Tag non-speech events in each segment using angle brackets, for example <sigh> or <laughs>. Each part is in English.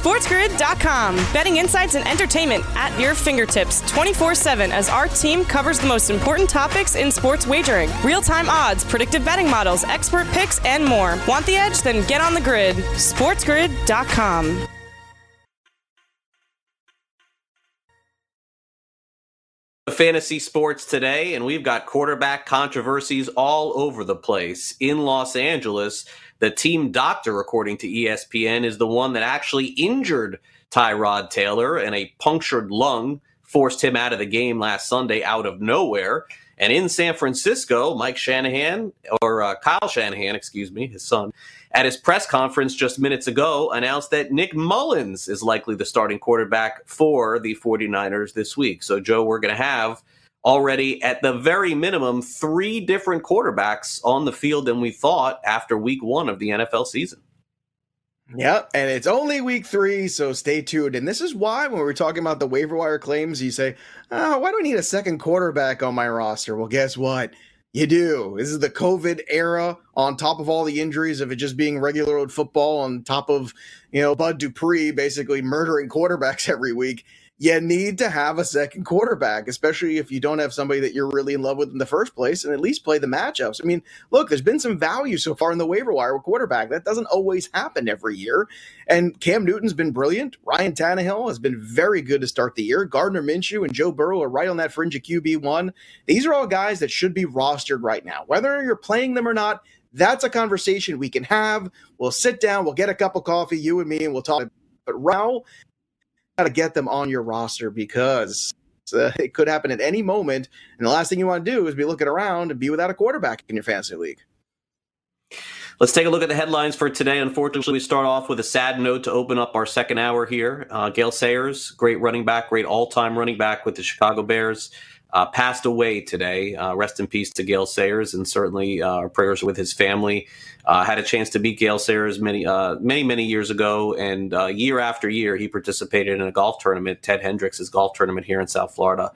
SportsGrid.com. Betting insights and entertainment at your fingertips 24 7 as our team covers the most important topics in sports wagering real time odds, predictive betting models, expert picks, and more. Want the edge? Then get on the grid. SportsGrid.com. fantasy sports today, and we've got quarterback controversies all over the place. In Los Angeles, the team doctor, according to ESPN, is the one that actually injured Tyrod Taylor, and a punctured lung forced him out of the game last Sunday out of nowhere. And in San Francisco, Mike Shanahan, or uh, Kyle Shanahan, excuse me, his son, at his press conference just minutes ago announced that Nick Mullens is likely the starting quarterback for the 49ers this week. So, Joe, we're going to have already at the very minimum three different quarterbacks on the field than we thought after week one of the NFL season. Yep, and it's only week three, so stay tuned. And this is why, when we're talking about the waiver wire claims, you say, oh, why do I need a second quarterback on my roster? Well, guess what? You do. This is the COVID era on top of all the injuries of it just being regular old football, on top of, you know, Bud Dupree basically murdering quarterbacks <laughs> every week you need to have a second quarterback, especially if you don't have somebody that you're really in love with in the first place, and at least play the matchups. I mean, look, there's been some value so far in the waiver wire with quarterback. That doesn't always happen every year. And Cam Newton's been brilliant. Ryan Tannehill has been very good to start the year. Gardner Minshew and Joe Burrow are right on that fringe of QB1. These are all guys that should be rostered right now. Whether you're playing them or not, that's a conversation we can have. We'll sit down, we'll get a cup of coffee, you and me, and we'll talk. But Rao, to get them on your roster because uh, it could happen at any moment. And the last thing you want to do is be looking around and be without a quarterback in your fantasy league. Let's take a look at the headlines for today. Unfortunately, we start off with a sad note to open up our second hour here. Uh, Gale Sayers, great running back, great all time running back with the Chicago Bears, uh, passed away today. Uh, rest in peace to Gale Sayers, and certainly uh, our prayers with his family. Uh, had a chance to meet Gale Sayers many, uh, many, many years ago, and uh, year after year he participated in a golf tournament, Ted Hendricks' golf tournament here in South Florida.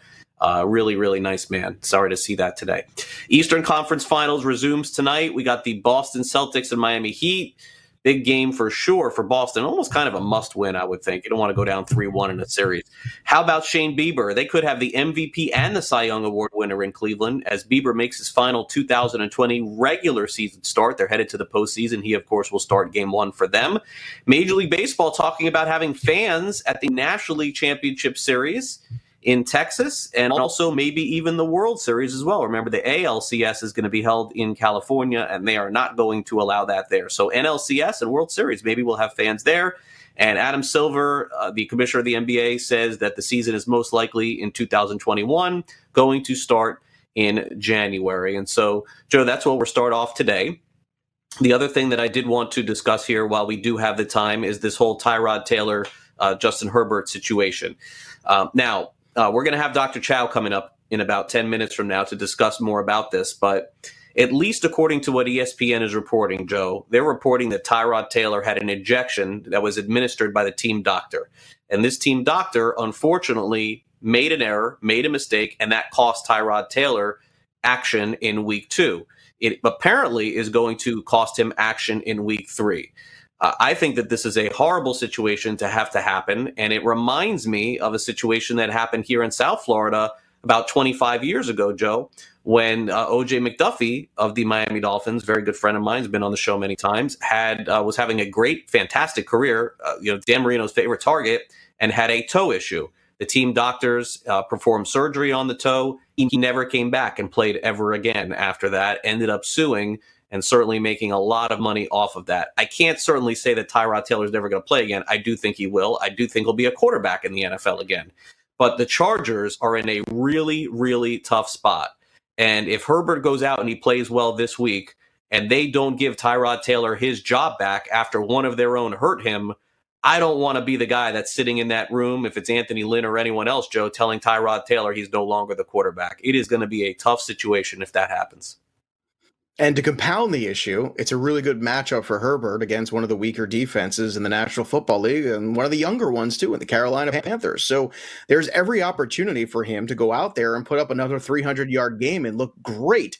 really, really nice man. Sorry to see that today. Eastern Conference Finals resumes tonight. We got the Boston Celtics and Miami Heat big game for sure for Boston. Almost kind of a must win, I would think. You don't want to go down 3 1 in a series. How about Shane Bieber? They could have the MVP and the Cy Young Award winner in Cleveland as Bieber makes his final 2020 regular season start. They're headed to the postseason. He, of course, will start game one for them. Major League Baseball talking about having fans at the National League Championship Series in Texas and also maybe even the World Series as well. Remember, the ALCS is going to be held in California, and they are not going to allow that there. So, NLCS and World Series, maybe we'll have fans there. And Adam Silver, uh, the commissioner of the NBA, says that the season is most likely in 2021, going to start in January. And so, Joe, that's what we're start off today. The other thing that I did want to discuss here while we do have the time is this whole Tyrod Taylor, uh, Justin Herbert situation. Uh, now, uh, we're going to have Dr. Chao coming up in about 10 minutes from now to discuss more about this. But at least according to what ESPN is reporting, Joe, they're reporting that Tyrod Taylor had an injection that was administered by the team doctor. And this team doctor, unfortunately, made an error, made a mistake, and that cost Tyrod Taylor action in week two. It apparently is going to cost him action in week three. Uh, I think that this is a horrible situation to have to happen. And it reminds me of a situation that happened here in South Florida about 25 years ago, Joe, when uh, OJ McDuffie of the Miami Dolphins, very good friend of mine, has been on the show many times, had uh, was having a great, fantastic career, uh, you know, Dan Marino's favorite target, and had a toe issue. The team doctors uh, performed surgery on the toe. He never came back and played ever again after that. Ended up suing and certainly making a lot of money off of that. I can't certainly say that Tyrod Taylor is never going to play again. I do think he will. I do think he'll be a quarterback in the NFL again. But the Chargers are in a really, really tough spot. And if Herbert goes out and he plays well this week, and they don't give Tyrod Taylor his job back after one of their own hurt him, I don't want to be the guy that's sitting in that room, if it's Anthony Lynn or anyone else, Joe, telling Tyrod Taylor he's no longer the quarterback. It is going to be a tough situation if that happens. And to compound the issue, it's a really good matchup for Herbert against one of the weaker defenses in the National Football League and one of the younger ones too in the Carolina Panthers. So there's every opportunity for him to go out there and put up another 300 yard game and look great.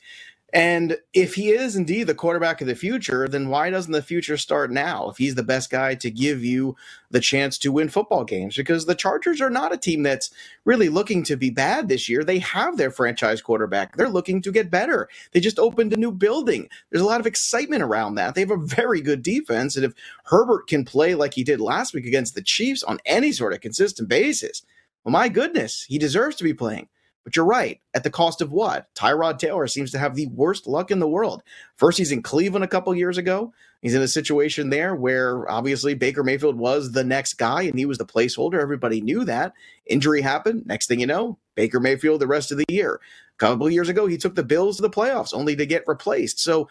And if he is indeed the quarterback of the future, then why doesn't the future start now if he's the best guy to give you the chance to win football games? Because the Chargers are not a team that's really looking to be bad this year. They have their franchise quarterback, they're looking to get better. They just opened a new building. There's a lot of excitement around that. They have a very good defense. And if Herbert can play like he did last week against the Chiefs on any sort of consistent basis, well, my goodness, he deserves to be playing. But you're right. At the cost of what? Tyrod Taylor seems to have the worst luck in the world. First, he's in Cleveland a couple years ago. He's in a situation there where obviously Baker Mayfield was the next guy and he was the placeholder. Everybody knew that. Injury happened. Next thing you know, Baker Mayfield the rest of the year. A couple years ago, he took the Bills to the playoffs only to get replaced. So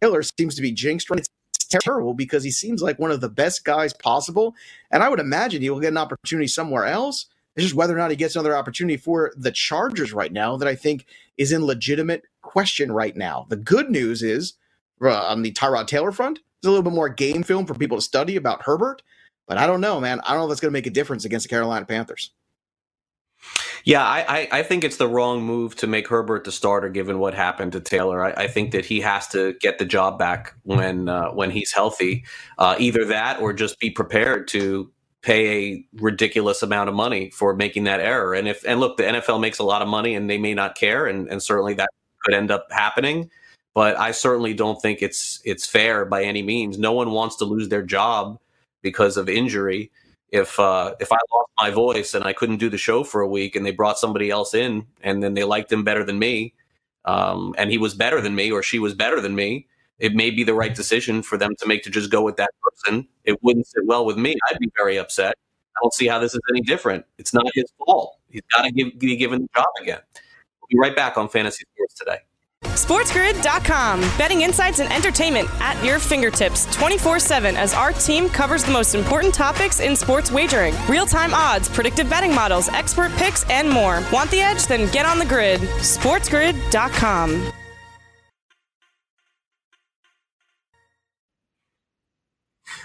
Taylor seems to be jinxed. It's terrible because he seems like one of the best guys possible. And I would imagine he will get an opportunity somewhere else. It's just whether or not he gets another opportunity for the Chargers right now that I think is in legitimate question right now. The good news is uh, on the Tyrod Taylor front, there's a little bit more game film for people to study about Herbert. But I don't know, man. I don't know if that's going to make a difference against the Carolina Panthers. Yeah, I, I, think it's the wrong move to make Herbert the starter given what happened to Taylor. I, I think that he has to get the job back when uh, when he's healthy. Uh, either that or just be prepared to pay a ridiculous amount of money for making that error. And if and look, the NFL makes a lot of money and they may not care, and, and certainly that could end up happening. But I certainly don't think it's it's fair by any means. No one wants to lose their job because of injury. If uh, if I lost my voice and I couldn't do the show for a week, and they brought somebody else in, and then they liked him better than me, um, and he was better than me, or she was better than me, it may be the right decision for them to make to just go with that person. It wouldn't sit well with me. I'd be very upset. I don't see how this is any different. It's not his fault. He's got to be given the job again. We'll be right back on Fantasy Sports today. SportsGrid.com. Betting insights and entertainment at your fingertips 24 7 as our team covers the most important topics in sports wagering real time odds, predictive betting models, expert picks, and more. Want the edge? Then get on the grid. SportsGrid.com.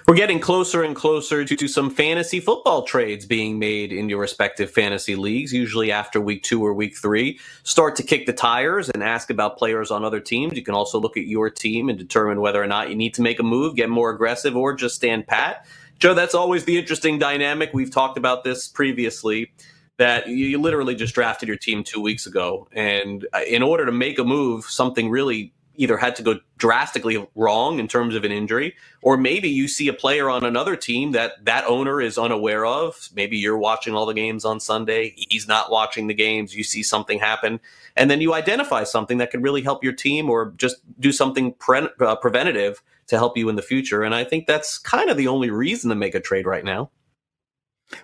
We're getting closer and closer to, to, some fantasy football trades being made in your respective fantasy leagues, usually after week two or week three. Start to kick the tires and ask about players on other teams. You can also look at your team and determine whether or not you need to make a move, get more aggressive, or just stand pat. Joe, that's always the interesting dynamic. We've talked about this previously that you literally just drafted your team two weeks ago. And uh, in order to make a move, something really either had to go drastically wrong in terms of an injury, or maybe you see a player on another team that that owner is unaware of. Maybe you're watching all the games on Sunday, he's not watching the games, you see something happen, and then you identify something that could really help your team or just do something pre- uh, preventative to help you in the future. And I think that's kind of the only reason to make a trade right now.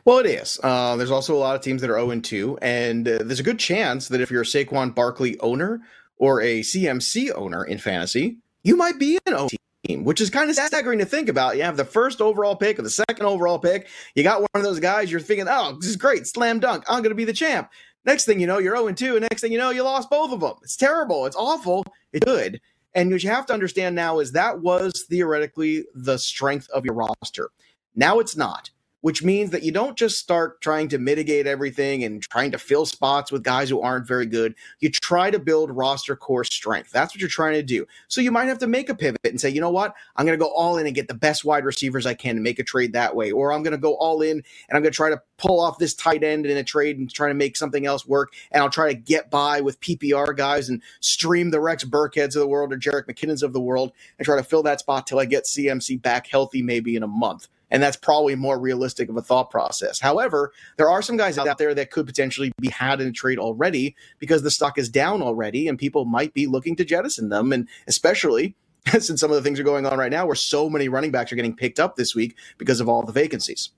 Well, it is. Uh, there's also a lot of teams that are 0 2, and uh, there's a good chance that if you're a Saquon Barkley owner, or a CMC owner in fantasy, you might be an O team, which is kind of staggering to think about. You have the first overall pick or the second overall pick. You got one of those guys, you're thinking, oh, this is great, slam dunk, I'm going to be the champ. Next thing you know, you're 0 2, and next thing you know, you lost both of them. It's terrible. It's awful. It's good. And what you have to understand now is that was theoretically the strength of your roster. Now it's not which means that you don't just start trying to mitigate everything and trying to fill spots with guys who aren't very good. You try to build roster core strength. That's what you're trying to do. So you might have to make a pivot and say, you know what? I'm going to go all in and get the best wide receivers I can and make a trade that way. Or I'm going to go all in and I'm going to try to pull off this tight end in a trade and try to make something else work. And I'll try to get by with PPR guys and stream the Rex Burkheads of the world or Jerick McKinnons of the world and try to fill that spot till I get CMC back healthy maybe in a month. And that's probably more realistic of a thought process. However, there are some guys out there that could potentially be had in a trade already because the stock is down already and people might be looking to jettison them. And especially <laughs> since some of the things are going on right now where so many running backs are getting picked up this week because of all the vacancies.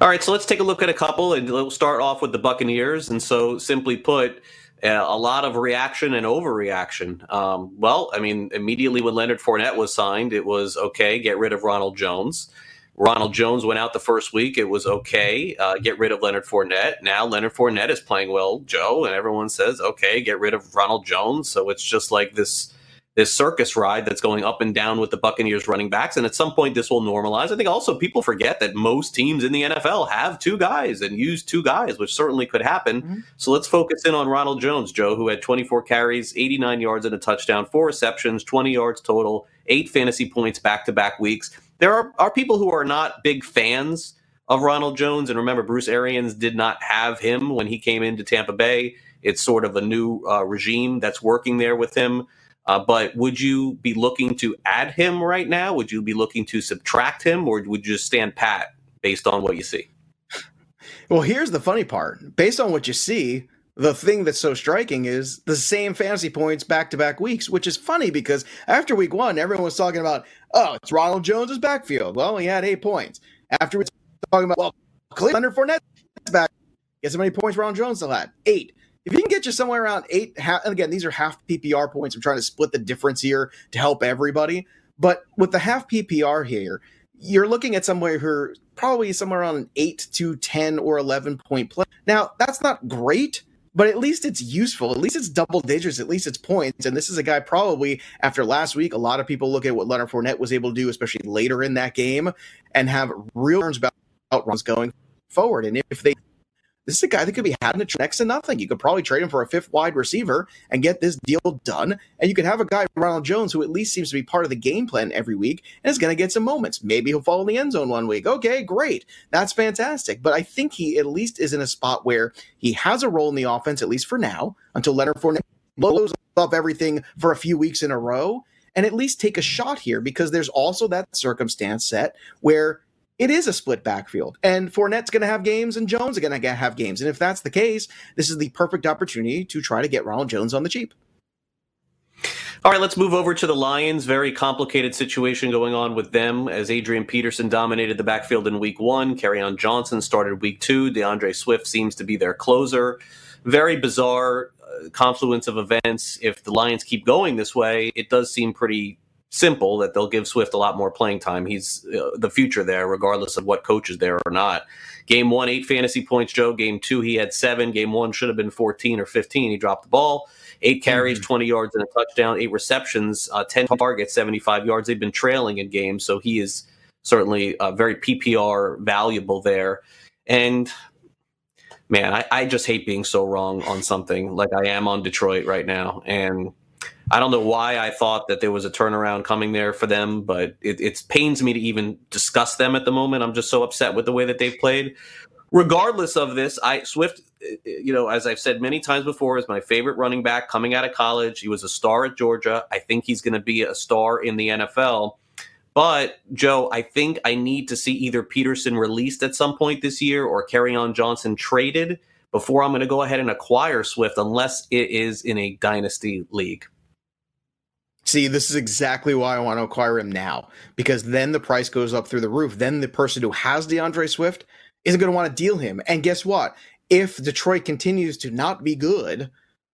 All right, so let's take a look at a couple and we'll start off with the Buccaneers. And so, simply put, a lot of reaction and overreaction. Um, well, I mean, immediately when Leonard Fournette was signed, it was okay, get rid of Ronald Jones. Ronald Jones went out the first week. It was okay, uh, get rid of Leonard Fournette. Now Leonard Fournette is playing well, Joe, and everyone says, okay, get rid of Ronald Jones. So it's just like this this circus ride that's going up and down with the Buccaneers running backs. And at some point, this will normalize. I think also people forget that most teams in the NFL have two guys and use two guys, which certainly could happen. Mm-hmm. So let's focus in on Ronald Jones, Joe, who had 24 carries, 89 yards and a touchdown, four receptions, 20 yards total, eight fantasy points back to back weeks. There are, are people who are not big fans of Ronald Jones. And remember, Bruce Arians did not have him when he came into Tampa Bay. It's sort of a new uh, regime that's working there with him. Uh, but would you be looking to add him right now? Would you be looking to subtract him, or would you just stand pat based on what you see? <laughs> Well, here's the funny part. Based on what you see, the thing that's so striking is the same fantasy points back to back weeks, which is funny because after week one, everyone was talking about, oh, it's Ronald Jones's backfield. Well, he had eight points. After we talking about, well, Leonard Fournette's back. Guess how many points Ronald Jones still had? Eight if you can get you somewhere around eight, half, and again, these are half PPR points. I'm trying to split the difference here to help everybody. But with the half PPR here, you're looking at somewhere who probably somewhere around eight to 10 or 11 point play. Now, that's not great, but at least it's useful. At least it's double digits. At least it's points. And this is a guy probably after last week, a lot of people look at what Leonard Fournette was able to do, especially later in that game, and have real concerns about runs going forward. And if they this is a guy that could be had in a trade next to nothing. You could probably trade him for a fifth wide receiver and get this deal done. And you could have a guy, Ronald Jones, who at least seems to be part of the game plan every week and is going to get some moments. Maybe he'll fall in the end zone one week. Okay, great. That's fantastic. But I think he at least is in a spot where he has a role in the offense, at least for now, until Leonard Fournette blows up everything for a few weeks in a row and at least take a shot here because there's also that circumstance set where it is a split backfield. And Fournette's going to have games and Jones is going to have games. And if that's the case, this is the perfect opportunity to try to get Ronald Jones on the cheap. All right, let's move over to the Lions. Very complicated situation going on with them as Adrian Peterson dominated the backfield in week one. Kerryon Johnson started week two. DeAndre Swift seems to be their closer. Very bizarre uh, confluence of events. If the Lions keep going this way, it does seem pretty simple that they'll give Swift a lot more playing time. He's uh, the future there, regardless of what coach is there or not. Game one, eight fantasy points, Joe. Game two, he had seven. Game one should have been 14 or 15. He dropped the ball. Eight carries, mm-hmm. 20 yards, and a touchdown, eight receptions, uh, 10 targets, 75 yards. They've been trailing in games, so he is certainly uh, very PPR valuable there. And man, I, I just hate being so wrong on something like I am on Detroit right now. And I don't know why I thought that there was a turnaround coming there for them, but it, it pains me to even discuss them at the moment. I'm just so upset with the way that they've played. Regardless of this, I Swift, you know, as I've said many times before, is my favorite running back coming out of college. He was a star at Georgia. I think he's going to be a star in the NFL. But Joe, I think I need to see either Peterson released at some point this year or Kerryon Johnson traded before I'm going to go ahead and acquire Swift, unless it is in a dynasty league. See, this is exactly why I want to acquire him now because then the price goes up through the roof. Then the person who has DeAndre Swift isn't going to want to deal him. And guess what? If Detroit continues to not be good,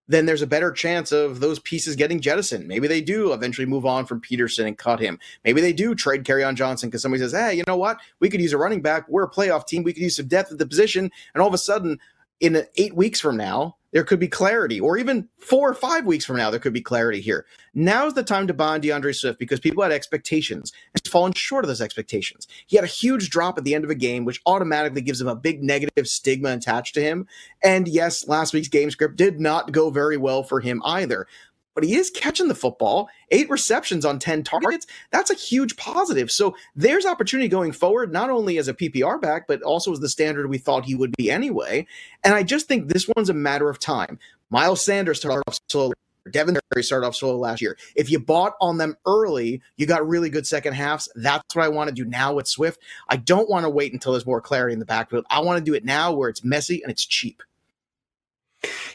then there's a better chance of those pieces getting jettisoned. Maybe they do eventually move on from Peterson and cut him. Maybe they do trade Kerryon Johnson because somebody says, hey, you know what? We could use a running back. We're a playoff team. We could use some depth at the position. And all of a sudden, in eight weeks from now, there could be clarity, or even four or five weeks from now, there could be clarity here. Now's the time to buy DeAndre Swift because people had expectations and he's fallen short of those expectations. He had a huge drop at the end of a game, which automatically gives him a big negative stigma attached to him. And yes, last week's game script did not go very well for him either but he is catching the football. Eight receptions on 10 targets. That's a huge positive. So there's opportunity going forward, not only as a PPR back, but also as the standard we thought he would be anyway. And I just think this one's a matter of time. Miles Sanders started off slow. Devin Terry started off slow last year. If you bought on them early, you got really good second halves. That's what I want to do now with Swift. I don't want to wait until there's more clarity in the backfield. I want to do it now where it's messy and it's cheap.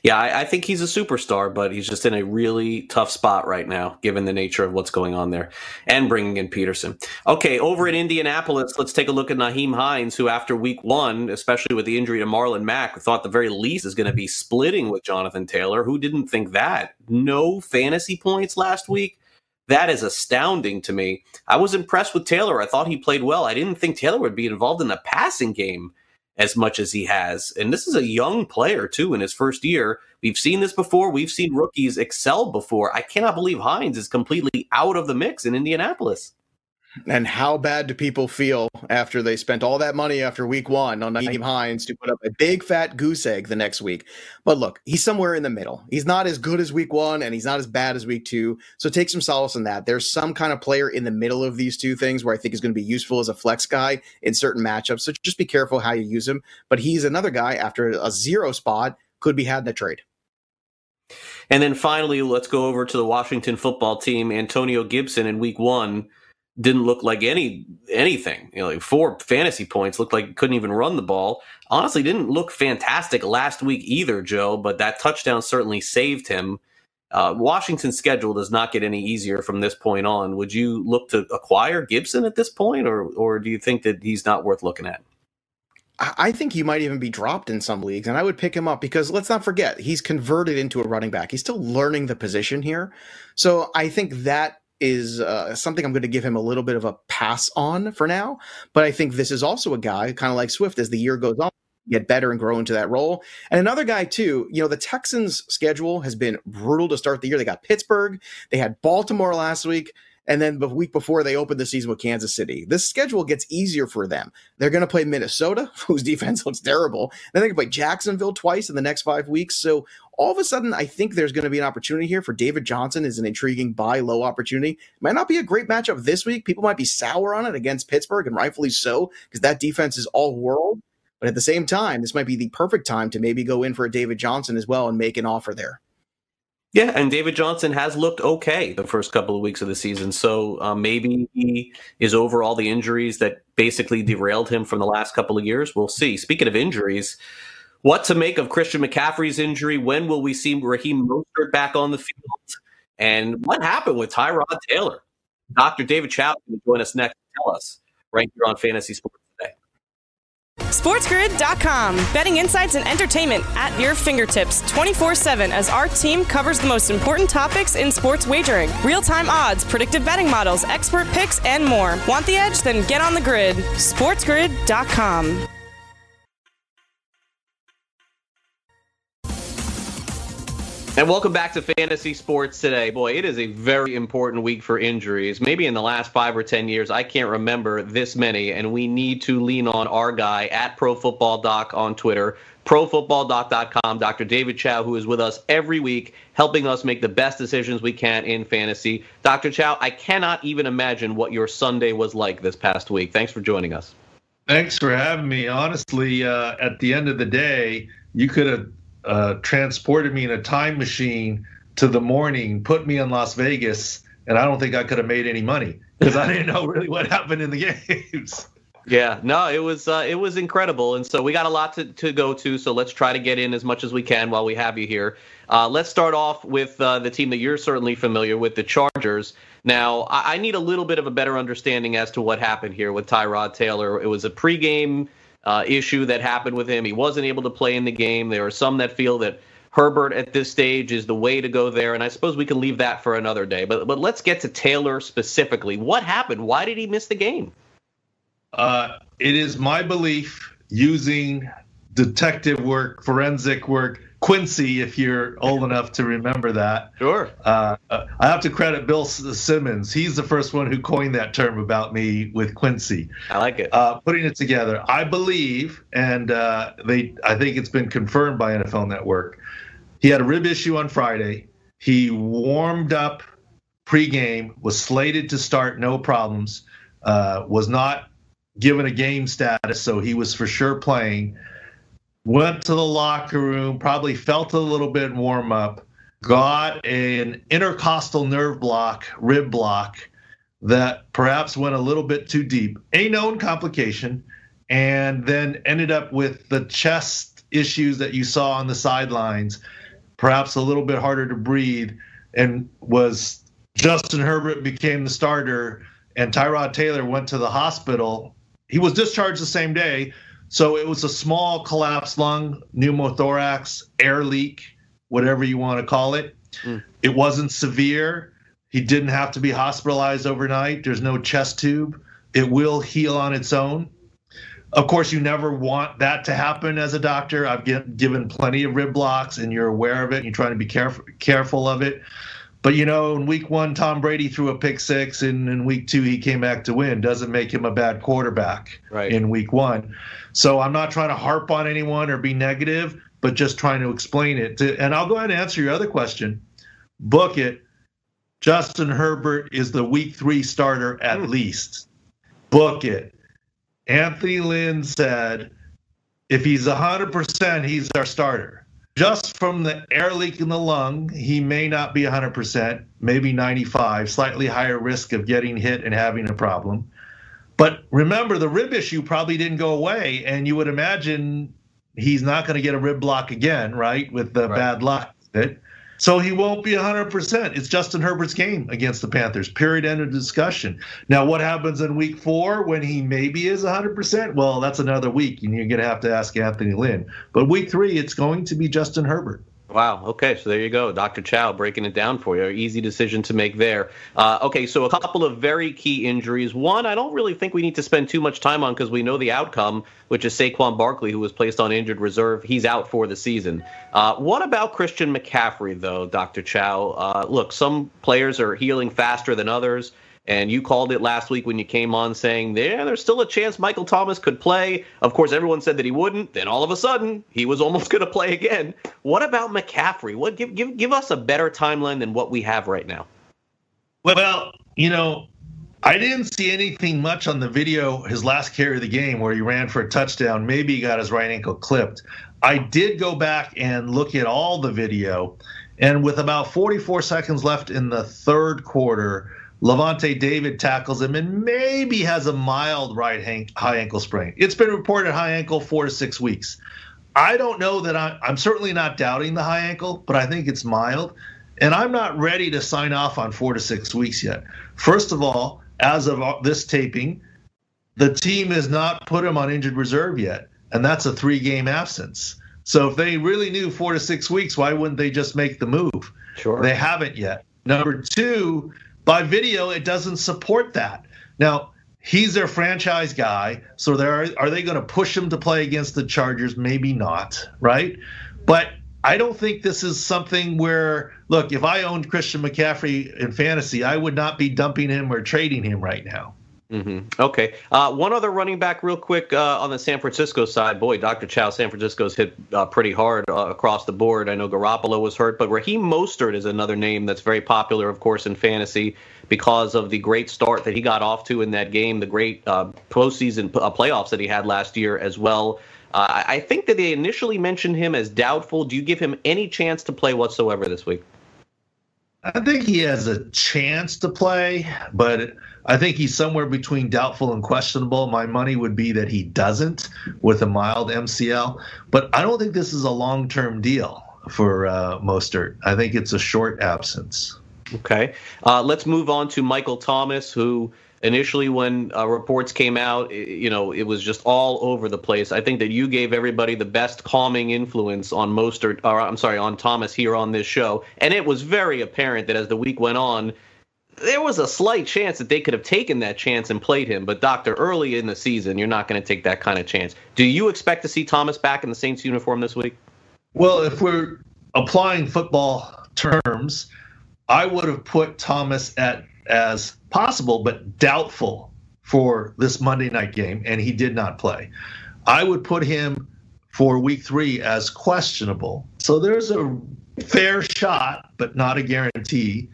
Yeah, I, I, think he's a superstar, but he's just in a really tough spot right now, given the nature of what's going on there, and bringing in Peterson. Okay, over in Indianapolis, let's take a look at Nyheim Hines, who after Week One, especially with the injury to Marlon Mack, thought the very least is going to be splitting with Jonathan Taylor. Who didn't think that? No fantasy points last week. That is astounding to me. I was impressed with Taylor. I thought he played well. I didn't think Taylor would be involved in the passing game as much as he has. And this is a young player, too, in his first year. We've seen this before. We've seen rookies excel before. I cannot believe Hines is completely out of the mix in Indianapolis. And how bad do people feel after they spent all that money after week one on Nyheim Hines to put up a big fat goose egg the next week? But look, he's somewhere in the middle. He's not as good as week one and he's not as bad as week two. So take some solace in that. There's some kind of player in the middle of these two things where I think is going to be useful as a flex guy in certain matchups. So just be careful how you use him. But he's another guy after a zero spot could be had in a trade. And then finally, let's go over to the Washington football team. Antonio Gibson in week one didn't look like any anything. You know, like four fantasy points looked like couldn't even run the ball. Honestly, didn't look fantastic last week either, Joe. But that touchdown certainly saved him. Uh, Washington's schedule does not get any easier from this point on. Would you look to acquire Gibson at this point, or or do you think that he's not worth looking at? I think he might even be dropped in some leagues, and I would pick him up because let's not forget he's converted into a running back. He's still learning the position here, so I think that is uh, something I'm going to give him a little bit of a pass on for now. But I think this is also a guy, kind of like Swift, as the year goes on, get better and grow into that role. And another guy too, you know, the Texans' schedule has been brutal to start the year. They got Pittsburgh, they had Baltimore last week. And then the week before they opened the season with Kansas City. This schedule gets easier for them. They're going to play Minnesota, <laughs> whose defense looks terrible. Then they can play Jacksonville twice in the next five weeks. So all of a sudden, I think there's going to be an opportunity here for David Johnson is an intriguing buy low opportunity. Might not be a great matchup this week. People might be sour on it against Pittsburgh, and rightfully so, because that defense is all world. But at the same time, this might be the perfect time to maybe go in for a David Johnson as well and make an offer there. Yeah, and David Johnson has looked okay the first couple of weeks of the season. So uh, maybe he is over all the injuries that basically derailed him from the last couple of years. We'll see. Speaking of injuries, what to make of Christian McCaffrey's injury? When will we see Raheem Mostert back on the field? And what happened with Tyrod Taylor? Dr. David Chao will join us next to tell us right here on Fantasy Sports today. SportsGrid.com. Betting insights and entertainment at your fingertips 24 7 as our team covers the most important topics in sports wagering real time odds, predictive betting models, expert picks, and more. Want the edge? Then get on the grid. SportsGrid.com. And welcome back to Fantasy Sports today. Boy, it is a very important week for injuries. Maybe in the last five or 10 years, I can't remember this many, and we need to lean on our guy at ProFootballDoc on Twitter, ProFootballDoc.com, Dr. David Chao, who is with us every week, helping us make the best decisions we can in fantasy. Dr. Chao, I cannot even imagine what your Sunday was like this past week. Thanks for joining us. Thanks for having me. Honestly, uh, at the end of the day, you could have uh, transported me in a time machine to the morning, put me in Las Vegas, and I don't think I could have made any money because I didn't know really what happened in the <laughs> games. Yeah, no, it was uh, it was incredible, and so we got a lot to, to go to. So let's try to get in as much as we can while we have you here. Uh, let's start off with uh, the team that you're certainly familiar with, the Chargers. Now, I, I, need a little bit of a better understanding as to what happened here with Tyrod Taylor. It was a pregame uh, issue that happened with him. He wasn't able to play in the game. There are some that feel that Herbert at this stage is the way to go there, and I suppose we can leave that for another day. But but let's get to Taylor specifically. What happened? Why did he miss the game? Uh, it is my belief using detective work, forensic work, Quincy, if you're old enough to remember that. Sure. Uh, I have to credit Bill Simmons. He's the first one who coined that term about me with Quincy. I like it. Uh, putting it together, I believe, and uh, they, I think it's been confirmed by NFL Network. He had a rib issue on Friday. He warmed up pregame, was slated to start, no problems. Uh, was not given a game status, so he was for sure playing went to the locker room, probably felt a little bit warm up, got an intercostal nerve block, rib block that perhaps went a little bit too deep, a known complication, and then ended up with the chest issues that you saw on the sidelines, perhaps a little bit harder to breathe, and was Justin Herbert became the starter and Tyrod Taylor went to the hospital. He was discharged the same day, so it was a small collapsed lung, pneumothorax, air leak, whatever you want to call it. Mm. It wasn't severe. He didn't have to be hospitalized overnight. There's no chest tube. It will heal on its own. Of course, you never want that to happen as a doctor. I've get, given plenty of rib blocks, and you're aware of it. And you're trying to be careful careful of it. But you know, in week one, Tom Brady threw a pick six, and in week two, he came back to win. Doesn't make him a bad quarterback right. in week one. So I'm not trying to harp on anyone or be negative, but just trying to explain it. To, and I'll go ahead and answer your other question. Book it. Justin Herbert is the week three starter at mm. least. Book it. Anthony Lynn said, if he's 100%, he's our starter. Just from the air leak in the lung, he may not be 100%, maybe 95, slightly higher risk of getting hit and having a problem. But remember, the rib issue probably didn't go away, and you would imagine he's not going to get a rib block again, right? With the right. bad luck. It. So he won't be 100%. It's Justin Herbert's game against the Panthers. Period. End of discussion. Now, what happens in week four when he maybe is 100%? Well, that's another week, and you're going to have to ask Anthony Lynn. But week three, it's going to be Justin Herbert. Wow. Okay. So there you go. Dr. Chao breaking it down for you. Easy decision to make there. Uh, okay. So a couple of very key injuries. One, I don't really think we need to spend too much time on because we know the outcome, which is Saquon Barkley, who was placed on injured reserve. He's out for the season. Uh, what about Christian McCaffrey, though, Dr. Chao? Uh, look, some players are healing faster than others. And you called it last week when you came on saying, yeah, there's still a chance Michael Thomas could play. Of course, everyone said that he wouldn't. Then all of a sudden, he was <laughs> almost going to play again. What about McCaffrey? What give, give give us a better timeline than what we have right now? Well, you know, I didn't see anything much on the video his last carry of the game where he ran for a touchdown. Maybe he got his right ankle clipped. I did go back and look at all the video, and with about 44 seconds left in the third quarter, Lavonte David tackles him and maybe has a mild right hang- high ankle sprain. It's been reported high ankle four to six weeks. I don't know that I, I'm certainly not doubting the high ankle, but I think it's mild. And I'm not ready to sign off on four to six weeks yet. First of all, as of this taping, the team has not put him on injured reserve yet, and that's a three game absence. So if they really knew four to six weeks, why wouldn't they just make the move? Sure. They haven't yet. Number two, by video, it doesn't support that. Now, he's their franchise guy, so are are they going to push him to play against the Chargers? Maybe not, right? But I don't think this is something where look, if I owned Christian McCaffrey in fantasy, I would not be dumping him or trading him right now. Mm-hmm. Okay. Uh, one other running back, real quick, uh, on the San Francisco side. Boy, Dr. Chao, San Francisco's hit uh, pretty hard uh, across the board. I know Garoppolo was hurt, but Raheem Mostert is another name that's very popular, of course, in fantasy because of the great start that he got off to in that game, the great uh, postseason uh, playoffs that he had last year as well. I think that they initially mentioned him as doubtful. Do you give him any chance to play whatsoever this week? I think he has a chance to play, but I think he's somewhere between doubtful and questionable. My money would be that he doesn't with a mild MCL, but I don't think this is a long term deal for uh, Mostert. I think it's a short absence. Okay. Uh, let's move on to Michael Thomas, who initially when uh, reports came out you know it was just all over the place. I think that you gave everybody the best calming influence on Mostert or i'm sorry on thomas here on this show. And it was very apparent that as the week went on there was a slight chance that they could have taken that chance and played him. But doctor early in the season you're not going to take that kind of chance. Do you expect to see thomas back in the saints uniform this week? Well if we're applying football terms i would have put thomas at as possible but doubtful for this Monday night game, and he did not play. I would put him for week three as questionable. So there's a fair shot, but not a guarantee.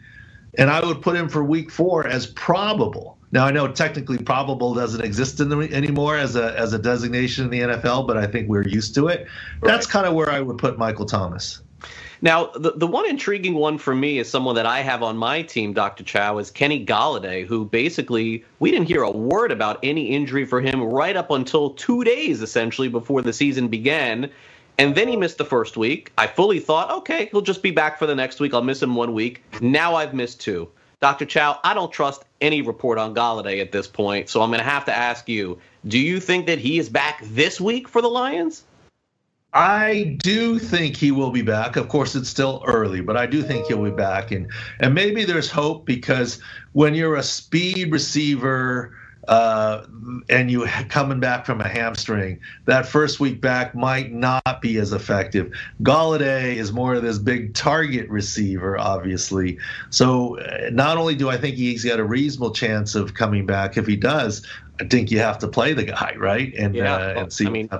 And I would put him for week four as probable. Now I know technically probable doesn't exist in the, anymore as a as a designation in the NFL, but I think we're used to it. Right. That's kind of where I would put Michael Thomas. Now, the, the one intriguing one for me is someone that I have on my team, Dr. Chao, is Kenny Golladay, who basically we didn't hear a word about any injury for him right up until two days essentially before the season began. And then he missed the first week. I fully thought, okay, he'll just be back for the next week. I'll miss him one week. Now I've missed two. Dr. Chao, I don't trust any report on Golladay at this point, so I'm going to have to ask you do you think that he is back this week for the Lions? I do think he will be back. Of course, it's still early, but I do think he'll be back, and and maybe there's hope because when you're a speed receiver, uh, and you <laughs> coming back from a hamstring, that first week back might not be as effective. Golladay is more of this big target receiver, obviously. So uh, not only do I think he's got a reasonable chance of coming back, if he does, I think you have to play the guy, right? And yeah, uh, and see. I mean,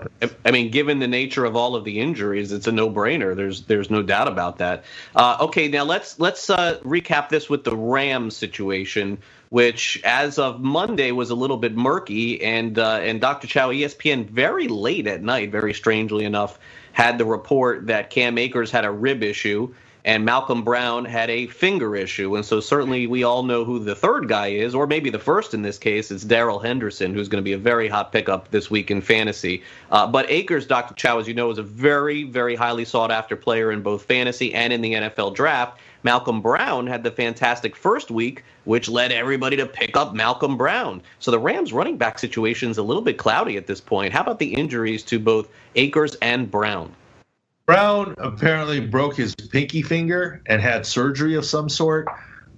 I mean, given the nature of all of the injuries, it's a no-brainer. There's there's no doubt about that. Uh, okay, now let's let's uh, recap this with the Rams situation, which as of Monday was a little bit murky, and uh, and Dr. Chao, ESPN, very late at night, very strangely enough, had the report that Cam Akers had a rib issue and Malcolm Brown had a finger issue. And so certainly we all know who the third guy is, or maybe the first in this case. It's Darrell Henderson, who's going to be a very hot pickup this week in fantasy. Uh, but Akers, Dr. Chao, as you know, is a very, very highly sought after player in both fantasy and in the NFL draft. Malcolm Brown had the fantastic first week, which led everybody to pick up Malcolm Brown. So the Rams running back situation is a little bit cloudy at this point. How about the injuries to both Akers and Brown? Brown apparently broke his pinky finger and had surgery of some sort,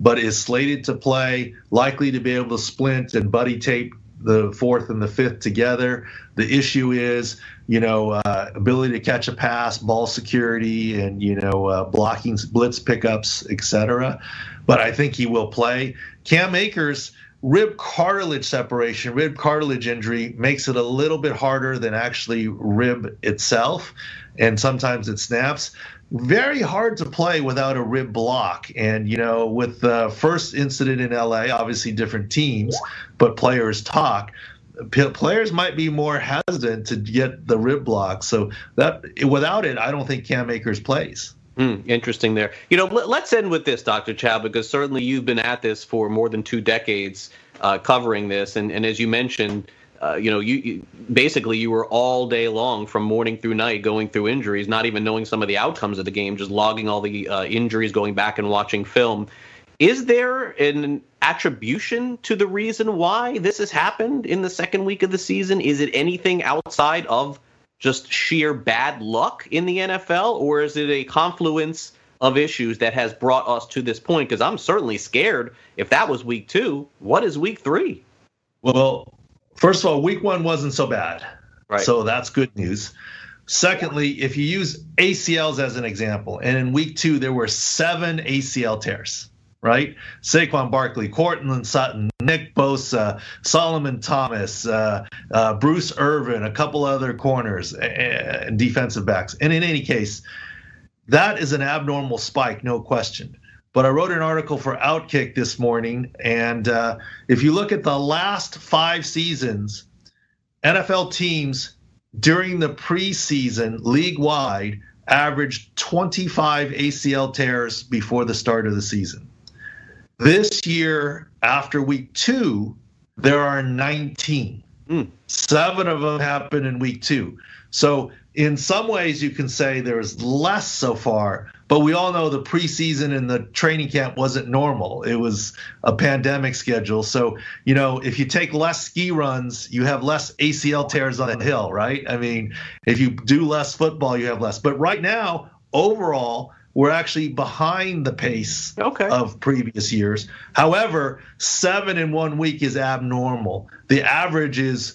but is slated to play, likely to be able to splint and buddy tape the fourth and the fifth together. The issue is, you know, uh, ability to catch a pass, ball security, and you know, uh, blocking, blitz pickups, etc. But I think he will play. Cam Akers rib cartilage separation, rib cartilage injury makes it a little bit harder than actually rib itself and sometimes it snaps. Very hard to play without a rib block. And, you know, with the first incident in LA, obviously different teams, but players talk. Players might be more hesitant to get the rib block. So that without it, I don't think Cam Akers plays. Mm, interesting there. You know, let, us end with this, Dr. Chao, because certainly you've been at this for more than two decades uh, covering this. And, and as you mentioned, uh, you know, you, you, basically you were all day long from morning through night going through injuries, not even knowing some of the outcomes of the game, just logging all the uh, injuries, going back and watching film. Is there an attribution to the reason why this has happened in the second week of the season? Is it anything outside of just sheer bad luck in the NFL, or is it a confluence of issues that has brought us to this point? Because I'm certainly scared if that was week two. What is week three? Well, First of all, week one wasn't so bad. Right. So that's good news. Secondly, if you use ACLs as an example, and in week two, there were seven ACL tears, right? Saquon Barkley, Courtland Sutton, Nick Bosa, Solomon Thomas, uh, uh, Bruce Irvin, a couple other corners and defensive backs. And in any case, that is an abnormal spike, no question. But I wrote an article for Outkick this morning, and uh, if you look at the last five seasons, NFL teams during the preseason, league wide, averaged 25 ACL tears before the start of the season. This year, after week two, there are 19. Mm. Seven of them happened in week two. So, in some ways, you can say there's less so far, but we all know the preseason and the training camp wasn't normal. It was a pandemic schedule. So, you know, if you take less ski runs, you have less ACL tears on the hill, right? I mean, if you do less football, you have less. But right now, overall, we're actually behind the pace okay. of previous years. However, seven in one week is abnormal. The average is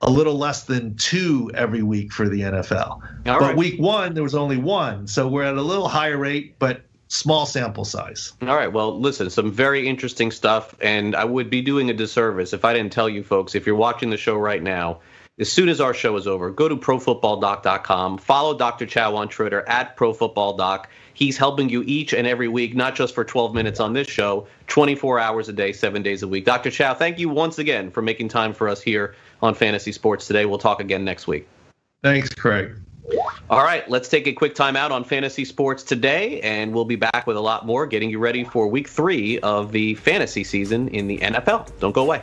a little less than two every week for the NFL. All but right. week one, there was only one. So we're at a little higher rate, but small sample size. All right. Well, listen, some very interesting stuff. And I would be doing a disservice if I didn't tell you folks, if you're watching the show right now, as soon as our show is over, go to profootballdoc.com, follow Dr. Chao on Twitter at profootballdoc. He's helping you each and every week, not just for 12 minutes on this show, 24 hours a day, seven days a week. Dr. Chao, thank you once again for making time for us here on Fantasy Sports today. We'll talk again next week. Thanks, Craig. All right, let's take a quick time out on fantasy sports today, and we'll be back with a lot more, getting you ready for week three of the fantasy season in the NFL. Don't go away.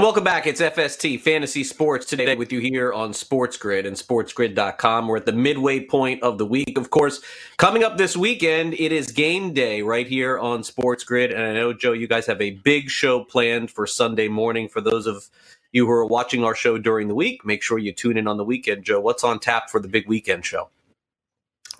And welcome back. It's FST Fantasy Sports today with you here on Sports Grid and sportsgrid.com. We're at the midway point of the week. Of course, coming up this weekend, it is game day right here on Sports Grid. And I know, Joe, you guys have a big show planned for Sunday morning. For those of you who are watching our show during the week, make sure you tune in on the weekend. Joe, what's on tap for the big weekend show?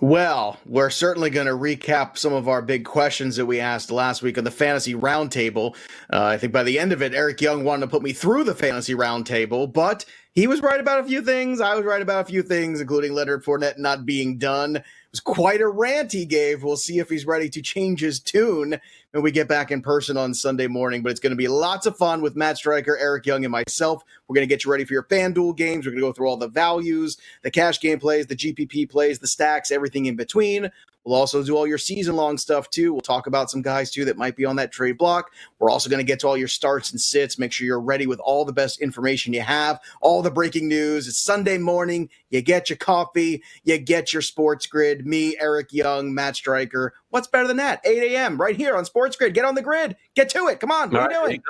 Well, we're certainly going to recap some of our big questions that we asked last week on the fantasy roundtable. Uh, I think by the end of it, Eric Young wanted to put me through the fantasy roundtable, but he was right about a few things. I was right about a few things, including Leonard Fournette not being done It was quite a rant he gave. We'll see if he's ready to change his tune when we get back in person on Sunday morning. But it's going to be lots of fun with Matt Stryker, Eric Young, and myself. We're going to get you ready for your FanDuel games. We're going to go through all the values, the cash game plays, the GPP plays, the stacks, everything in between. We'll also do all your season long stuff too. We'll talk about some guys too that might be on that trade block. We're also going to get to all your starts and sits. Make sure you're ready with all the best information you have, all the breaking news. It's Sunday morning. You get your coffee, you get your sports grid. Me, Eric Young, Matt Stryker. What's better than that? 8 a.m. right here on Sports Grid. Get on the grid. Get to it. Come on. What are you doing?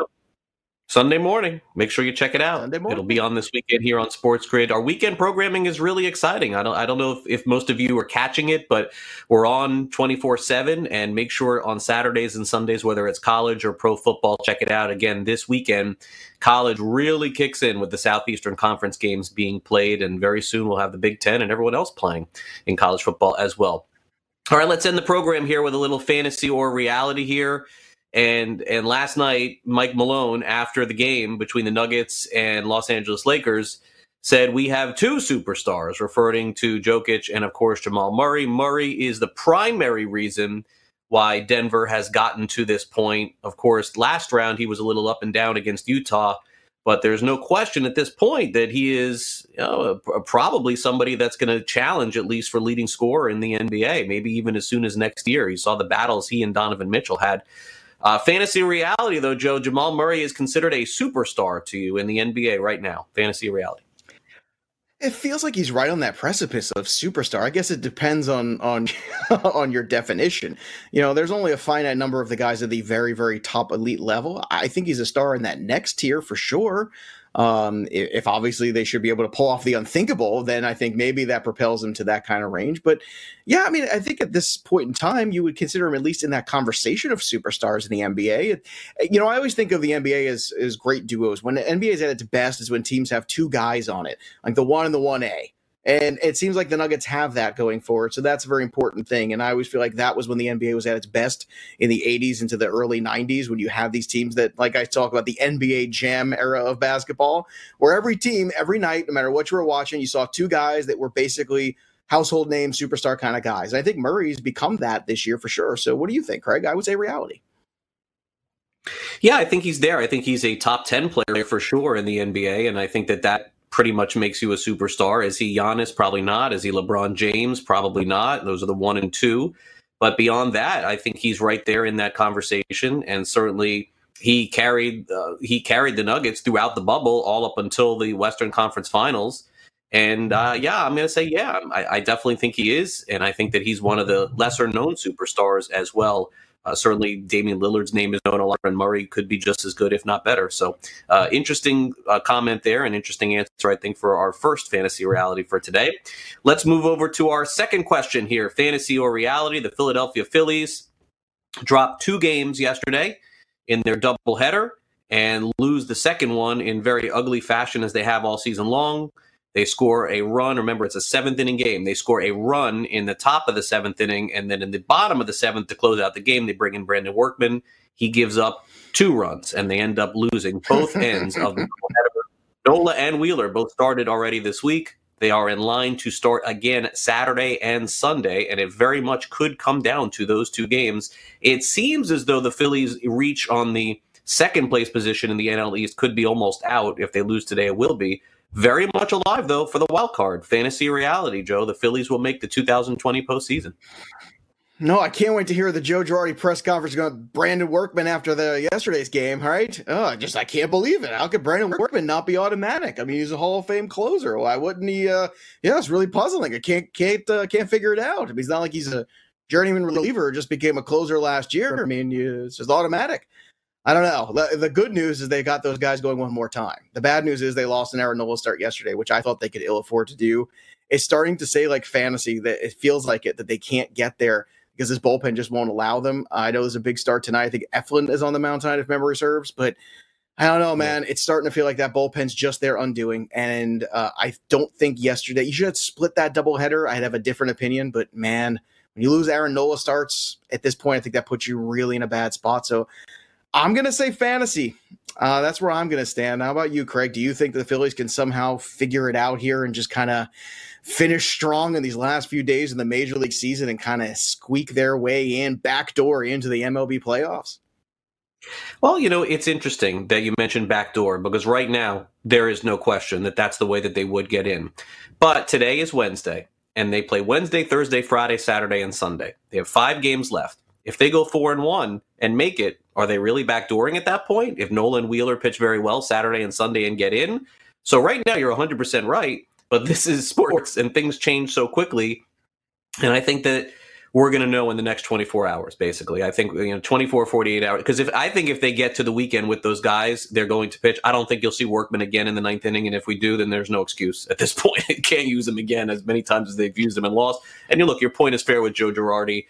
Sunday morning. Make sure you check it out. It'll be on this weekend here on Sports Grid. Our weekend programming is really exciting. I don't I don't know if, if most of you are catching it, but we're on 24/7 and make sure on Saturdays and Sundays whether it's college or pro football, check it out. Again, this weekend college really kicks in with the Southeastern Conference games being played and very soon we'll have the Big 10 and everyone else playing in college football as well. All right, let's end the program here with a little fantasy or reality here. And and last night, Mike Malone, after the game between the Nuggets and Los Angeles Lakers, said we have two superstars, referring to Jokic and of course Jamal Murray. Murray is the primary reason why Denver has gotten to this point. Of course, last round he was a little up and down against Utah, but there's no question at this point that he is you know, probably somebody that's going to challenge at least for leading scorer in the NBA, maybe even as soon as next year. You saw the battles he and Donovan Mitchell had uh, fantasy reality, though, Joe, Jamal Murray is considered a superstar to you in the NBA right now. Fantasy reality. It feels like he's right on that precipice of superstar. I guess it depends on on <laughs> on your definition. You know, there's only a finite number of the guys at the very very top elite level. I think he's a star in that next tier for sure. Um, if, obviously they should be able to pull off the unthinkable, then I think maybe that propels them to that kind of range. But yeah, I mean, I think at this point in time, you would consider him at least in that conversation of superstars in the NBA. You know, I always think of the NBA as, as great duos. When the NBA is at its best is when teams have two guys on it, like the one and the one A. And it seems like the Nuggets have that going forward. So that's a very important thing. And I always feel like that was when the NBA was at its best in the 80s into the early 90s, when you have these teams that, like I talk about the NBA Jam era of basketball, where every team, every night, no matter what you were watching, you saw two guys that were basically household name superstar kind of guys. And I think Murray's become that this year for sure. So what do you think, Craig? I would say reality. Yeah, I think he's there. I think he's a top 10 player for sure in the NBA. And I think that that pretty much makes you a superstar. Is he Giannis? Probably not. Is he LeBron James? Probably not. Those are the one and two. But beyond that, I think he's right there in that conversation, and certainly he carried uh, he carried the Nuggets throughout the bubble, all up until the Western Conference Finals. And uh, yeah, I'm going to say yeah, I, I definitely think he is, and I think that he's one of the lesser known superstars as well. Uh, certainly, Damian Lillard's name is known a lot, and Murray could be just as good, if not better. So, uh, interesting uh, comment there, and interesting answer, I think, for our first fantasy reality for today. Let's move over to our second question here fantasy or reality. The Philadelphia Phillies dropped two games yesterday in their doubleheader and lose the second one in very ugly fashion as they have all season long. They score a run. Remember, it's a seventh inning game. They score a run in the top of the seventh inning, and then in the bottom of the seventh to close out the game, they bring in Brandon Workman. He gives up two runs, and they end up losing both <laughs> ends of the Nola and Wheeler both started already this week. They are in line to start again Saturday and Sunday, and it very much could come down to those two games. It seems as though the Phillies reach on the second place position in the NL East could be almost out. If they lose today, it will be. Very much alive, though, for the wild card. Fantasy reality, Joe. The Phillies will make the 2020 postseason. No, I can't wait to hear the Joe Girardi press conference going Brandon Workman after the yesterday's game. Right, oh, just I can't believe it. How could Brandon Workman not be automatic? I mean, he's a Hall of Fame closer. Why wouldn't he? Uh, yeah, it's really puzzling. I can't can't uh, can't figure it out. I mean, it's not like he's a journeyman reliever. Just became a closer last year. I mean, it's just automatic. I don't know. The, the, good news is they got those guys going one more time. The bad news is they lost an Aaron Nola start yesterday, which I thought they could ill afford to do. It's starting to say like fantasy that it feels like it that they can't get there because this bullpen just won't allow them. I know there's a big start tonight. I think Eflin is on the mound tonight if memory serves, but I don't know, man. It's starting to feel like that bullpen's just their undoing. And uh, I don't think yesterday you should have split that doubleheader. I'd have a different opinion, but man, when you lose Aaron Nola starts at this point, I think that puts you really in a bad spot. So I'm going to say fantasy. Uh, that's where I'm going to stand. How about you, Craig? Do you think the Phillies can somehow figure it out here and just kind of finish strong in these last few days in the Major League season and kind of squeak their way in, backdoor into the MLB playoffs? Well, you know, it's interesting that you mentioned backdoor because right now there is no question that that's the way that they would get in. But today is Wednesday, and they play Wednesday, Thursday, Friday, Saturday, and Sunday. They have five games left. If they go four and one and make it, are they really backdooring at that point? If Nolan Wheeler pitch very well Saturday and Sunday and get in? So right now you're 100% right, but <laughs> this is sports and things change so quickly. And I think that we're going to know in the next 24 hours basically i think you know 24 48 hours because if i think if they get to the weekend with those guys they're going to pitch i don't think you'll see workman again in the ninth inning and if we do then there's no excuse at this <laughs> point can't use him again as many times as they've used him and lost and you look your point is fair with joe girardi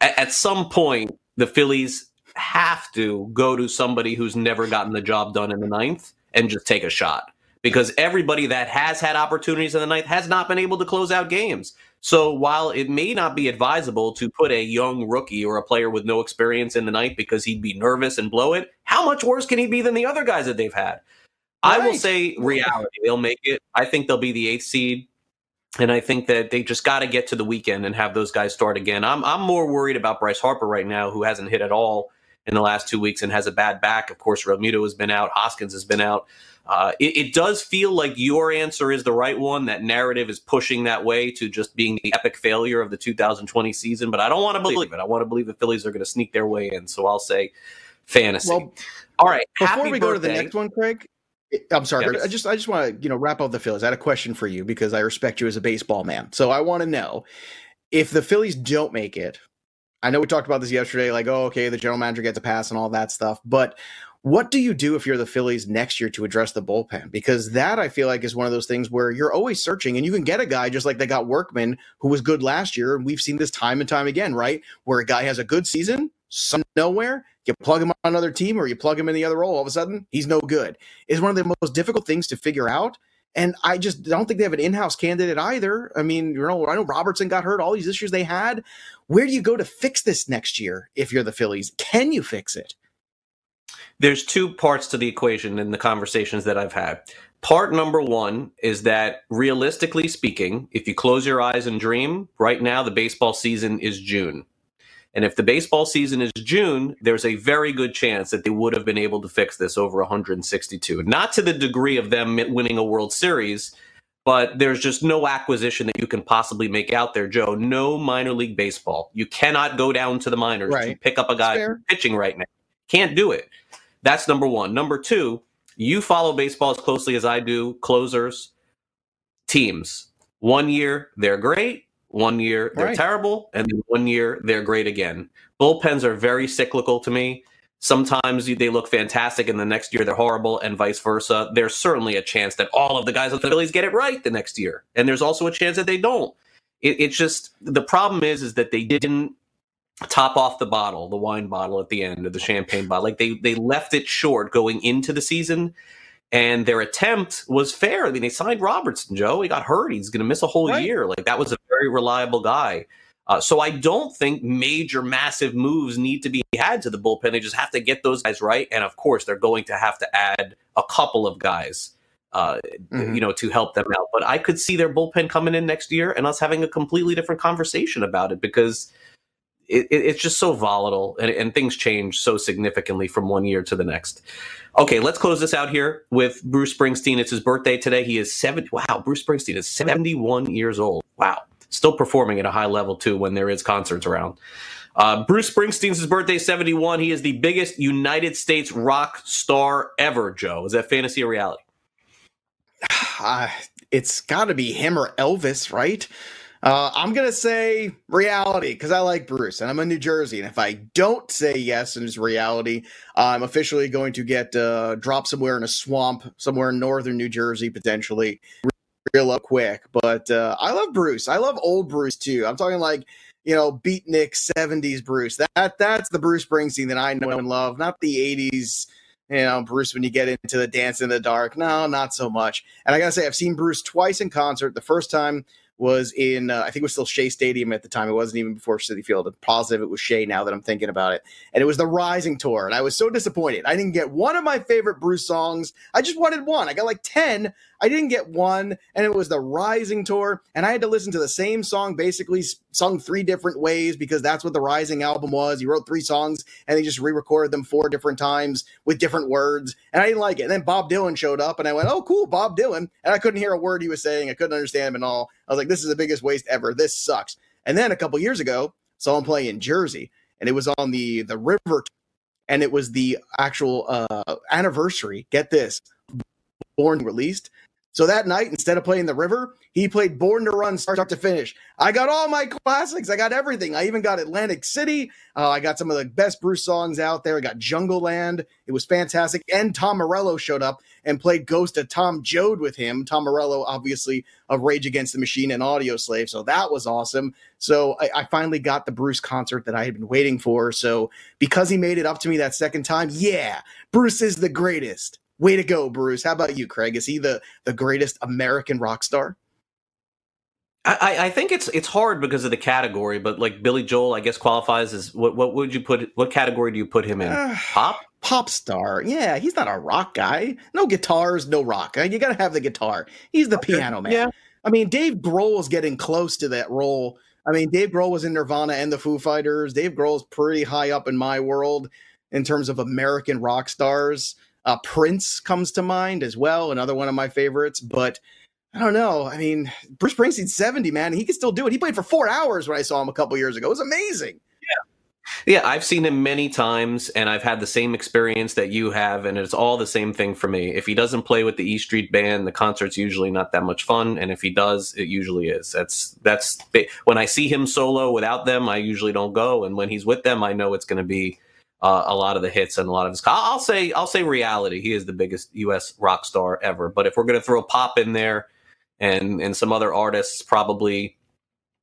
at, at some point the phillies have to go to somebody who's never gotten the job done in the ninth and just take a shot because everybody that has had opportunities in the ninth has not been able to close out games. So while it may not be advisable to put a young rookie or a player with no experience in the ninth because he'd be nervous and blow it, how much worse can he be than the other guys that they've had? Right. I will say reality. They'll make it. I think they'll be the eighth seed. And I think that they just got to get to the weekend and have those guys start again. I'm I'm more worried about Bryce Harper right now, who hasn't hit at all in the last two weeks and has a bad back. Of course, Realmuto has been out. Hoskins has been out. Uh, it, it, does feel like your answer is the right one. That narrative is pushing that way to just being the epic failure of the 2020 season. But I don't want to believe it. I want to believe the Phillies are going to sneak their way in. So I'll say fantasy. Well, all right. Before we birthday. go to the next one, Craig. I'm sorry. Yes. I just I just want to you know wrap up the Phillies. I had a question for you because I respect you as a baseball man. So I want to know if the Phillies don't make it. I know we talked about this yesterday. Like, oh, okay, the general manager gets a pass and all that stuff. But what do you do if you're the Phillies next year to address the bullpen? Because that I feel like is one of those things where you're always searching and you can get a guy just like they got Workman who was good last year. And we've seen this time and time again, right? Where a guy has a good season, some nowhere, you plug him on another team or you plug him in the other role, all of a sudden he's no good. Is one of the most difficult things to figure out. And I just don't think they have an in-house candidate either. I mean, you know, I know Robertson got hurt, all these issues they had. Where do you go to fix this next year if you're the Phillies? Can you fix it? there's two parts to the equation in the conversations that I've had. Part number one is that realistically speaking, if you close your eyes and dream, right now the baseball season is June. And if the baseball season is June, there's a very good chance that they would have been able to fix this over 162. Not to the degree of them winning a World Series, but there's just no acquisition that you can possibly make out there, Joe. No minor league baseball. You cannot go down to the minors right. to pick up a guy pitching right now. Can't do it. That's number one. Number two, you follow baseball as closely as I do, closers, teams. One year they're great, one year they're right. terrible, and then one year they're great again. Bullpens are very cyclical to me. Sometimes they look fantastic, and the next year they're horrible, and vice versa. There's certainly a chance that all of the guys at the Phillies get it right the next year, and there's also a chance that they don't. It, it's just the problem is is that they didn't top off the bottle, the wine bottle at the end of the champagne bottle. Like they they left it short going into the season, and their attempt was fair. I mean, they signed Robertson, Joe. He got hurt. He's going to miss a whole right. year. Like that was a very reliable guy. Uh, so I don't think major, massive moves need to be had to the bullpen. They just have to get those guys right, and of course, they're going to have to add a couple of guys. Uh, mm-hmm. you know, to help them out. But I could see their bullpen coming in next year and us having a completely different conversation about it because it, it's just so volatile and, and, things change so significantly from one year to the next. Okay, let's close this out here with Bruce Springsteen. It's his birthday today. He is seven. Wow, Bruce Springsteen is 71 years old. Wow. Still performing at a high level, too, when there is concerts around. Uh, Bruce Springsteen's birthday, 71. He is the biggest United States rock star ever, Joe. Is that fantasy or reality? <sighs> Uh, it's got to be him or Elvis, right? Uh, I'm gonna say reality because I like Bruce and I'm in New Jersey. And if I don't say yes and it's reality, I'm officially going to get uh, dropped somewhere in a swamp, somewhere in northern New Jersey, potentially, real up quick. But uh, I love Bruce. I love old Bruce too. I'm talking like you know beatnik 70s Bruce. That that's the Bruce Springsteen that I know and love, not the 80s you know, Bruce when you get into the dance in the dark. No, not so much. And I gotta say, I've seen Bruce twice in concert. The first time was in uh, I think it was still Shea Stadium at the time. It wasn't even before Citi Field. I'm positive it was Shea now that I'm thinking about it. And it was the Rising tour, and I was so disappointed. I didn't get one of my favorite Bruce songs. I just wanted one. I got like ten. I didn't get one, and it was the Rising tour, and I had to listen to the same song basically sung three different ways because that's what the Rising album was. He wrote three songs and he just re-recorded them four different times with different words, and I didn't like it. And then Bob Dylan showed up, and I went, "Oh, cool, Bob Dylan," and I couldn't hear a word he was saying. I couldn't understand him at all. I was like, "This is the biggest waste ever. This sucks." And then a couple years ago, saw him play in Jersey, and it was on the the River, and it was the actual uh, anniversary. Get this, Born released so that night, instead of playing the river, he played Born to Run start to finish. I got all my classics. I got everything. I even got Atlantic City. Uh, I got some of the best Bruce songs out there. I got Jungleland. It was fantastic. And Tom Morello showed up and played Ghost of Tom Joad with him. Tom Morello, obviously, of Rage Against the Machine and Audioslave. So that was awesome. So I, I finally got the Bruce concert that I had been waiting for. So because he made it up to me that second time, yeah, Bruce is the greatest. Way to go, Bruce. How about you, Craig? Is he the the greatest American rock star? I, I think it's it's hard because of the category, but like Billy Joel, I guess qualifies as what what would you put what category do you put him in? Uh, Pop? Pop star. Yeah, he's not a rock guy. No guitars, no rock. You got to have the guitar. He's the okay. piano man. Yeah. I mean, Dave Grohl is getting close to that role. I mean, Dave Grohl was in Nirvana and the Foo Fighters. Dave Grohl's pretty high up in my world in terms of American rock stars. Uh, Prince comes to mind as well, another one of my favorites. But I don't know. I mean, Bruce Springsteen's 70, man. He can still do it. He played for four hours when I saw him a couple years ago. It was amazing. Yeah. Yeah, I've seen him many times and I've had the same experience that you have, and it's all the same thing for me. If he doesn't play with the E Street Band, the concert's usually not that much fun, and if he does, it usually is. That's that's when I see him solo without them, I usually don't go, and when he's with them, I know it's going to be uh, a lot of the hits and a lot of his. I'll say I'll say reality. He is the biggest U.S. rock star ever. But if we're going to throw pop in there, and and some other artists, probably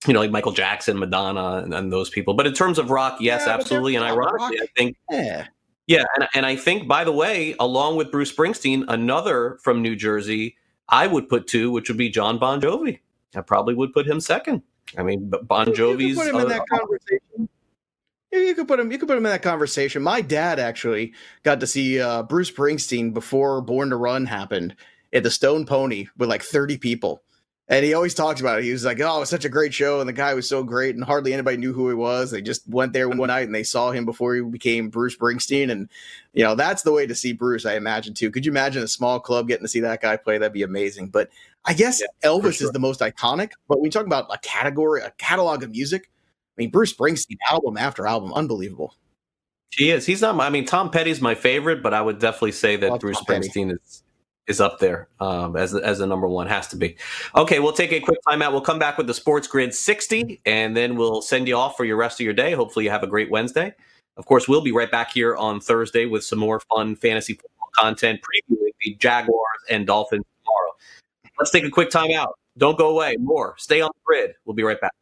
you know like Michael Jackson, Madonna, and, and those people. But in terms of rock, yes, yeah, absolutely. And ironically, rock. I think yeah. Yeah, and, and I think, by the way, along with Bruce Springsteen, another from New Jersey, I would put two, which would be Jon Bon Jovi. I probably would put him second. I mean, Bon Jovi's. You put him in that conversation. You could put him. You could put him in that conversation. My dad actually got to see uh, Bruce Springsteen before Born to Run happened at the Stone Pony with like thirty people, and he always talks about it. He was like, "Oh, it was such a great show, and the guy was so great, and hardly anybody knew who he was. They just went there one night and they saw him before he became Bruce Springsteen, and you know that's the way to see Bruce. I imagine too. Could you imagine a small club getting to see that guy play? That'd be amazing. But I guess yeah, Elvis sure. is the most iconic. But when you talk about a category, a catalog of music, I mean, Bruce Springsteen album after album, unbelievable. He is. He's not. I mean, Tom Petty's my favorite, but I would definitely say that Bruce Tom Springsteen Petty. is is up there um, as as the number one. Has to be. Okay, we'll take a quick timeout. We'll come back with the Sports Grid 60, and then we'll send you off for your rest of your day. Hopefully, you have a great Wednesday. Of course, we'll be right back here on Thursday with some more fun fantasy football content, previewing the Jaguars and Dolphins tomorrow. Let's take a quick timeout. Don't go away. More. Stay on the grid. We'll be right back.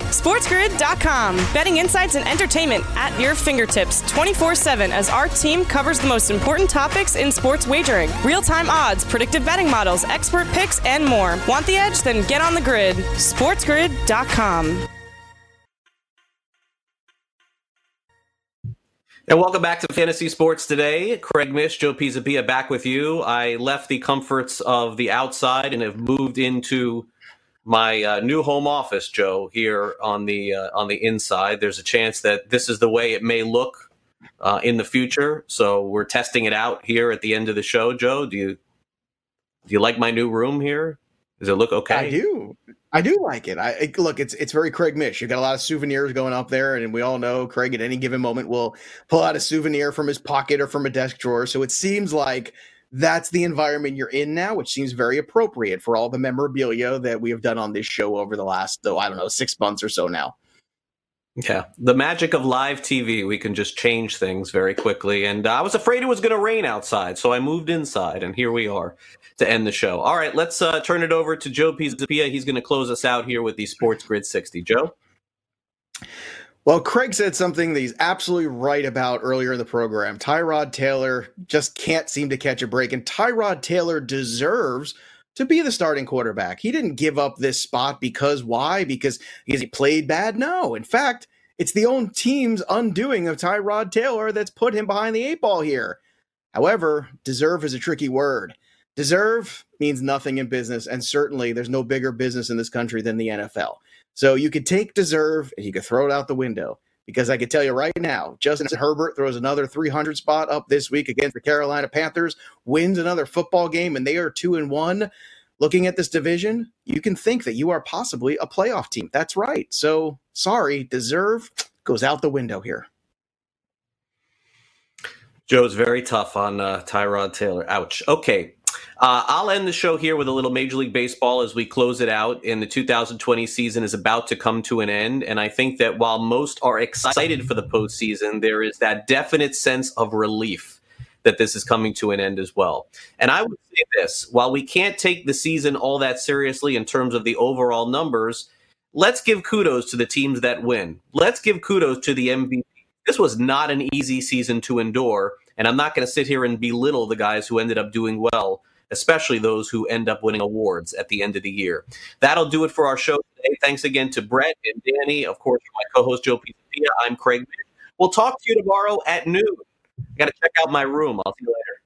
SportsGrid.com. Betting insights and entertainment at your fingertips 24 7 as our team covers the most important topics in sports wagering real time odds, predictive betting models, expert picks, and more. Want the edge? Then get on the grid. SportsGrid.com. And welcome back to Fantasy Sports today. Craig Mish, Joe Pisapia back with you. I left the comforts of the outside and have moved into my uh, new home office, Joe, here on the uh, on the inside. There's a chance that this is the way it may look uh, in the future. So we're testing it out here at the end of the show. Joe, do you do you like my new room here? Does it look okay? I do. I do like it. I look. It's it's very Craig Mish. You got a lot of souvenirs going up there, and we all know Craig at any given moment will pull out a souvenir from his pocket or from a desk drawer. So it seems like that's the environment you're in now, which seems very appropriate for all the memorabilia that we have done on this show over the last, though, I don't know, six months or so now. Yeah, the magic of live TV, we can just change things very quickly. And I was afraid it was going to rain outside, so I moved inside, and here we are to end the show. All right, let's uh, turn it over to Joe Pisapia. He's going to close us out here with the Sports Grid 60. Joe? Well, Craig said something that he's absolutely right about earlier in the program. Tyrod Taylor just can't seem to catch a break, and Tyrod Taylor deserves to be the starting quarterback. He didn't give up this spot because why? Because because he played bad? No. In fact, it's the own team's undoing of Tyrod Taylor that's put him behind the eight ball here. However, deserve is a tricky word. Deserve means nothing in business, and certainly there's no bigger business in this country than the NFL. So you could take deserve and you could throw it out the window because I can tell you right now, Justin Herbert throws another 300 spot up this week against the Carolina Panthers, wins another football game, and they are two and one. Looking at this division, you can think that you are possibly a playoff team. That's right. So sorry, deserve goes out the window here. Joe's very tough on uh, Tyrod Taylor. Ouch. Okay, uh, I'll end the show here with a little Major League Baseball as we close it out. And the 2020 season is about to come to an end. And I think that while most are excited for the postseason, there is that definite sense of relief that this is coming to an end as well. And I would say this while we can't take the season all that seriously in terms of the overall numbers, let's give kudos to the teams that win. Let's give kudos to the MVP. This was not an easy season to endure. And I'm not going to sit here and belittle the guys who ended up doing well, especially those who end up winning awards at the end of the year. That'll do it for our show today. Thanks again to Brett and Danny, of course, my co-host Joe Pisapia. I'm Craig. We'll talk to you tomorrow at noon. I got to check out my room. I'll see you later.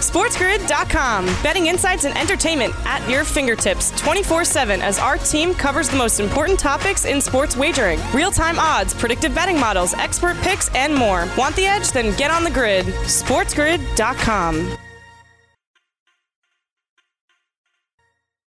SportsGrid.com. Betting insights and entertainment at your fingertips 24 7 as our team covers the most important topics in sports wagering real time odds, predictive betting models, expert picks, and more. Want the edge? Then get on the grid. SportsGrid.com.